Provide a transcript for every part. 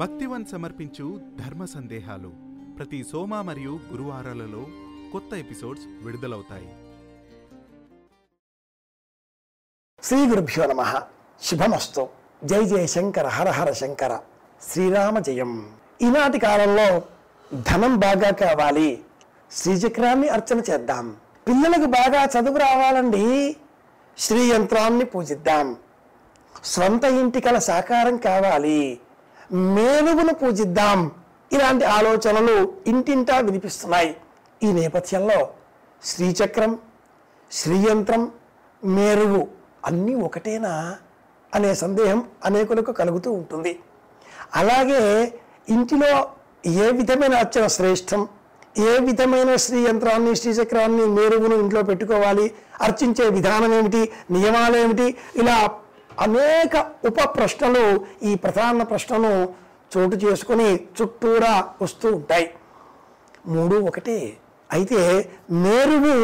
భక్తివన్ సమర్పించు ధర్మ సందేహాలు ప్రతి సోమ మరియు గురువారాలలో కొత్త ఎపిసోడ్స్ విడుదలవుతాయి. శ్రీ గురుభ్యో నమ. శుభమస్తు. జై జయ శంకర హర హర శంకర. శ్రీరామ జయం. ఈనాటి కాలంలో ధనం బాగా కావాలి. శ్రీచక్రాన్ని అర్చన చేద్దాం. పిల్లలకు బాగా చదువు రావాలండి. శ్రీ యంత్రాన్ని పూజిద్దాం. స్వంత ఇంటి కల సాకారం కావాలి. మేలుగును పూజిద్దాం. ఇలాంటి ఆలోచనలు ఇంటింటా వినిపిస్తున్నాయి. ఈ నేపథ్యంలో శ్రీచక్రం శ్రీయంత్రం మేరువు అన్నీ ఒకటేనా అనే సందేహం అనేకులకు కలుగుతూ ఉంటుంది. అలాగే ఇంటిలో ఏ విధమైన అర్చన శ్రేష్టం ఏ విధమైన శ్రీయంత్రాన్ని శ్రీచక్రాన్ని మేరుగును ఇంట్లో పెట్టుకోవాలి అర్చించే విధానం ఏమిటి నియమాలు ఏమిటి ఇలా అనేక ఉప ప్రశ్నలు ఈ ప్రధాన ప్రశ్నను చోటు చేసుకొని చుట్టూరా వస్తూ ఉంటాయి. మూడు ఒకటే అయితే మేరువు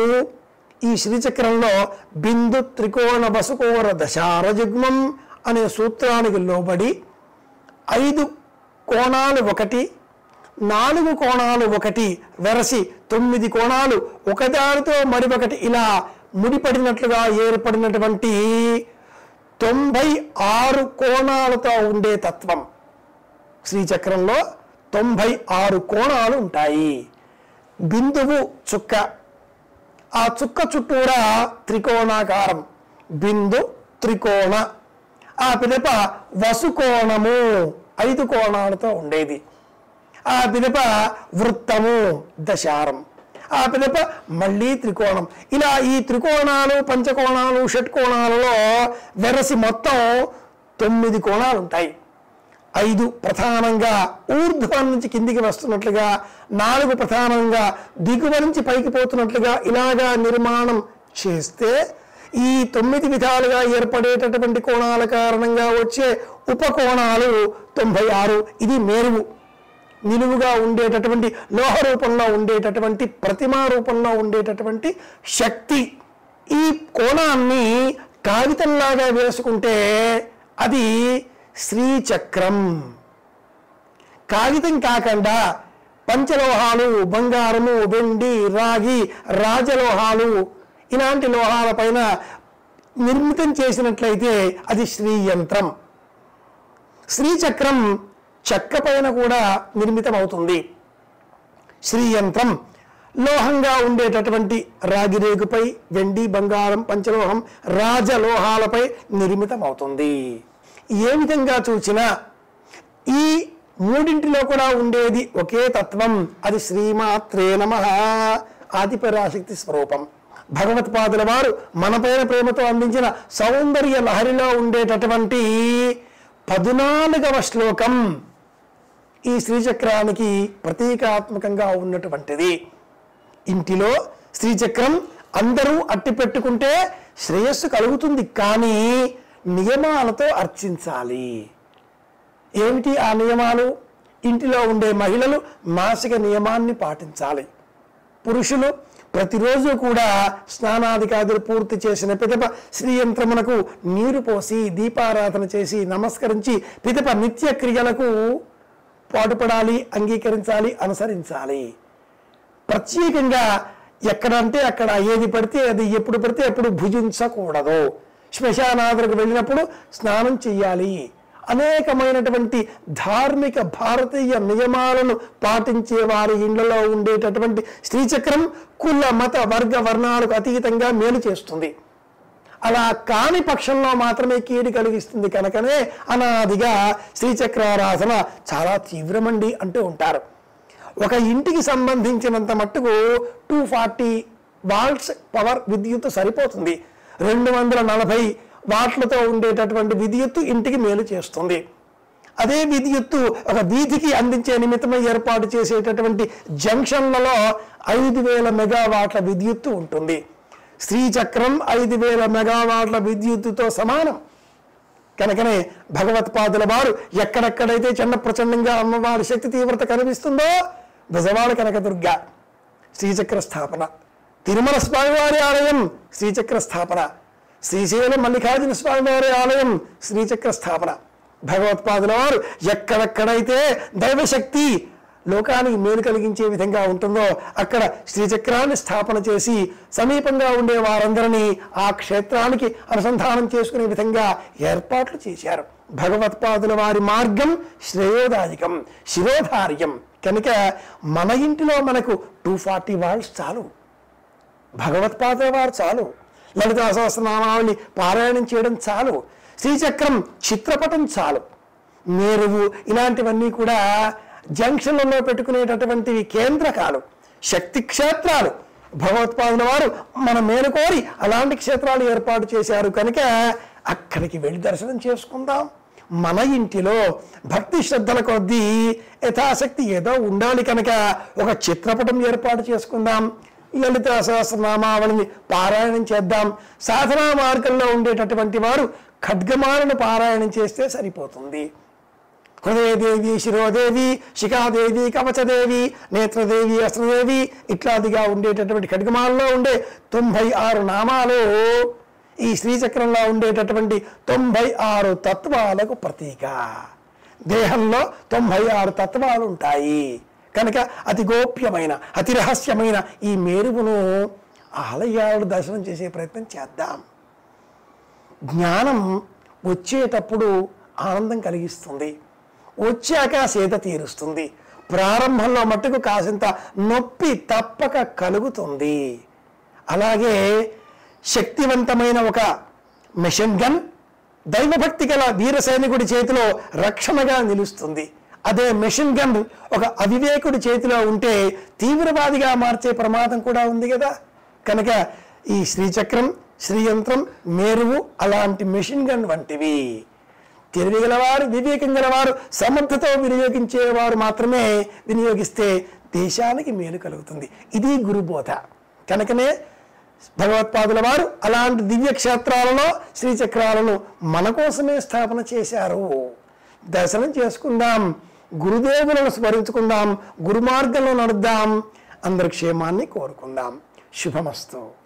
ఈ శ్రీచక్రంలో బిందు త్రికోణ బసుకోర దశారజుగ్మం అనే సూత్రానికి లోబడి ఐదు కోణాలు ఒకటి నాలుగు కోణాలు ఒకటి వెరసి తొమ్మిది కోణాలు ఒకదానితో మరొకటి ఇలా ముడిపడినట్లుగా ఏర్పడినటువంటి తొంభై ఆరు కోణాలతో ఉండే తత్వం. శ్రీచక్రంలో తొంభై ఆరు కోణాలు ఉంటాయి. బిందువు చుక్క. ఆ చుక్క చుట్టూరా త్రికోణాకారం. బిందు త్రికోణ. ఆ పిదప వసుకోణము. ఐదు కోణాలతో ఉండేది. ఆ పిదప వృత్తము దశారం. ఆ పిదప మళ్ళీ త్రికోణం. ఇలా ఈ త్రికోణాలు పంచకోణాలు షట్కోణాలలో వెరసి మొత్తం తొమ్మిది కోణాలు ఉంటాయి ఐదు ప్రధానంగా ఊర్ధ్వం నుంచి కిందికి వస్తున్నట్లుగా నాలుగు ప్రధానంగా దిగువ నుంచి పైకి పోతున్నట్లుగా ఇలాగా నిర్మాణం చేస్తే ఈ తొమ్మిది విధాలుగా ఏర్పడేటటువంటి కోణాల కారణంగా వచ్చే ఉపకోణాలు తొంభై ఆరు. ఇది మేరువు. నిలువుగా ఉండేటటువంటి లోహ రూపంలో ఉండేటటువంటి ప్రతిమా రూపంలో ఉండేటటువంటి శక్తి ఈ కోణాన్ని కాగితంలాగా వేసుకుంటే అది శ్రీచక్రం. కాగితం కాకుండా పంచలోహాలు బంగారము వెండి రాగి రాజలోహాలు ఇలాంటి లోహాల పైన నిర్మితం చేసినట్లయితే అది శ్రీయంత్రం. శ్రీచక్రం చెక్క పైన కూడా నిర్మితమవుతుంది. శ్రీయంత్రం. లోహంగా ఉండేటటువంటి రాగి రేగుపై వెండి బంగారం పంచలోహం రాజలోహాలపై నిర్మితమవుతుంది. ఏ విధంగా చూసినా ఈ మూడింటిలో కూడా ఉండేది ఒకే తత్వం. అది శ్రీమాత్రే నమ. ఆదిపరాశక్తి స్వరూపం. భగవత్పాదుల వారు మనపైన ప్రేమతో అందించిన సౌందర్య లహరిలో ఉండేటటువంటి పదునాలుగవ శ్లోకం. ఈ శ్రీచక్రానికి ప్రతీకాత్మకంగా ఉన్నటువంటిది. ఇంటిలో శ్రీచక్రం అందరూ అట్టి పెట్టుకుంటే శ్రేయస్సు కలుగుతుంది కానీ నియమాలతో అర్చించాలి. ఏమిటి ఆ నియమాలు? ఇంటిలో ఉండే మహిళలు మాసిక నియమాన్ని పాటించాలి. పురుషులు ప్రతిరోజు కూడా స్నానాధికారులు పూర్తి చేసిన పిదప శ్రీయంత్రమునకు నీరు పోసి దీపారాధన చేసి నమస్కరించి పిదప నిత్య క్రియలకు పాటుపడాలి అంగీకరించాలి అనుసరించాలి. ప్రత్యేకంగా ఎక్కడంటే అక్కడ ఏది పడితే అది ఎప్పుడు పడితే ఎప్పుడు భుజించకూడదు. శ్మశానాదులకు వెళ్ళినప్పుడు స్నానం చేయాలి అనేకమైనటువంటి ధార్మిక భారతీయ నియమాలను పాటించే వారి ఇళ్ళలో ఉండేటటువంటి శ్రీచక్రం కుల మత వర్గ వర్ణాలకు అతీతంగా మేలు చేస్తుంది. అలా కాని పక్షంలో మాత్రమే కీడు కలిగిస్తుంది కనుకనే అనాదిగా శ్రీచక్రారాధన చాలా తీవ్రమండి అంటూ ఉంటారు. ఒక ఇంటికి సంబంధించినంత మట్టుకు టూ ఫార్టీ వాల్ట్స్ పవర్ విద్యుత్ సరిపోతుంది. రెండు వందల నలభై వాట్లతో ఉండేటటువంటి విద్యుత్తు ఇంటికి మేలు చేస్తుంది. అదే విద్యుత్తు ఒక వీధికి అందించే నిమిత్తమై ఏర్పాటు చేసేటటువంటి జంక్షన్లలో ఐదు వేల మెగావాట్ల విద్యుత్తు ఉంటుంది. శ్రీచక్రం ఐదు వేల మెగావాట్ల విద్యుత్తుతో సమానం. కనుకనే భగవత్పాదుల వారు ఎక్కడెక్కడైతే చిన్న ప్రచండంగా అమ్మవారి శక్తి తీవ్రత కనిపిస్తుందో బుజవాడ కనకదుర్గ శ్రీచక్ర స్థాపన. తిరుమల స్వామివారి ఆలయం శ్రీచక్ర స్థాపన. శ్రీశైలం మల్లికార్జున స్వామివారి ఆలయం శ్రీచక్ర స్థాపన. భగవత్పాదుల వారు ఎక్కడెక్కడైతే దైవశక్తి లోకానికి మేలు కలిగించే విధంగా ఉంటుందో అక్కడ శ్రీచక్రాన్ని స్థాపన చేసి సమీపంగా ఉండే వారందరినీ ఆ క్షేత్రానికి అనుసంధానం చేసుకునే విధంగా ఏర్పాట్లు చేశారు. భగవత్పాదుల వారి మార్గం శ్రేయోదాయకం శిరోధార్యం. కనుక మన ఇంటిలో మనకు టూ ఫార్టీ వాల్స్ చాలు. భగవత్పాదుల వారు చాలు. లలితా సహస్రనామావళి పారాయణం చేయడం చాలు. శ్రీచక్రం చిత్రపటం చాలు. మేరువు ఇలాంటివన్నీ కూడా జంక్షన్లలో పెట్టుకునేటటువంటి కేంద్రకాలు శక్తి క్షేత్రాలు. భగవత్పాదుల వారు మన మేలుకోరి అలాంటి క్షేత్రాలు ఏర్పాటు చేశారు కనుక అక్కడికి వెళ్ళి దర్శనం చేసుకుందాం. మన ఇంటిలో భక్తి శ్రద్ధల కొద్దీ యథాశక్తి ఏదో ఉండాలి కనుక ఒక చిత్రపటం ఏర్పాటు చేసుకుందాం. లలిత సహస్రనామావళిని పారాయణం చేద్దాం. సాధనా మార్గంలో ఉండేటటువంటి వారు ఖడ్గమాలను పారాయణం చేస్తే సరిపోతుంది. హృదయదేవి శిరోదేవి శిఖాదేవి కవచదేవి నేత్రదేవి అస్త్రదేవి ఇట్లాదిగా ఉండేటటువంటి ఖడ్గమాలలో ఉండే తొంభై ఆరు నామాలు ఈ శ్రీచక్రంలో ఉండేటటువంటి తొంభై ఆరు తత్వాలకు ప్రతీక. దేహంలో తొంభై ఆరు తత్వాలు ఉంటాయి. కనుక అతి గోప్యమైన అతి రహస్యమైన ఈ మేరువును ఆలయాలను దర్శనం చేసే ప్రయత్నం చేద్దాం. జ్ఞానం వచ్చేటప్పుడు ఆనందం కలిగిస్తుంది. వచ్చాక సేద తీరుస్తుంది. ప్రారంభంలో మట్టుకు కాసింత నొప్పి తప్పక కలుగుతుంది. అలాగే శక్తివంతమైన ఒక మిషన్ గన్ దైవభక్తి గల వీర సైనికుడి చేతిలో రక్షణగా నిలుస్తుంది. అదే మిషన్ గన్ ఒక అవివేకుడి చేతిలో ఉంటే తీవ్రవాదిగా మార్చే ప్రమాదం కూడా ఉంది కదా. కనుక ఈ శ్రీచక్రం శ్రీయంత్రం మేరువు అలాంటి మిషన్ గన్ వంటివి. తెలివిగలవారు వివేకం గలవారు సమర్థతో వినియోగించేవారు మాత్రమే వినియోగిస్తే దేశానికి మేలు కలుగుతుంది. ఇది గురుబోధ. కనుకనే భగవత్పాదుల వారు అలాంటి దివ్య క్షేత్రాలలో శ్రీచక్రాలను మన కోసమే స్థాపన చేశారు. దర్శనం చేసుకుందాం గురుదేవులను స్మరించుకుందాం గురుమార్గంలో నడుద్దాం అందరి క్షేమాన్ని కోరుకుందాం. శుభమస్తు.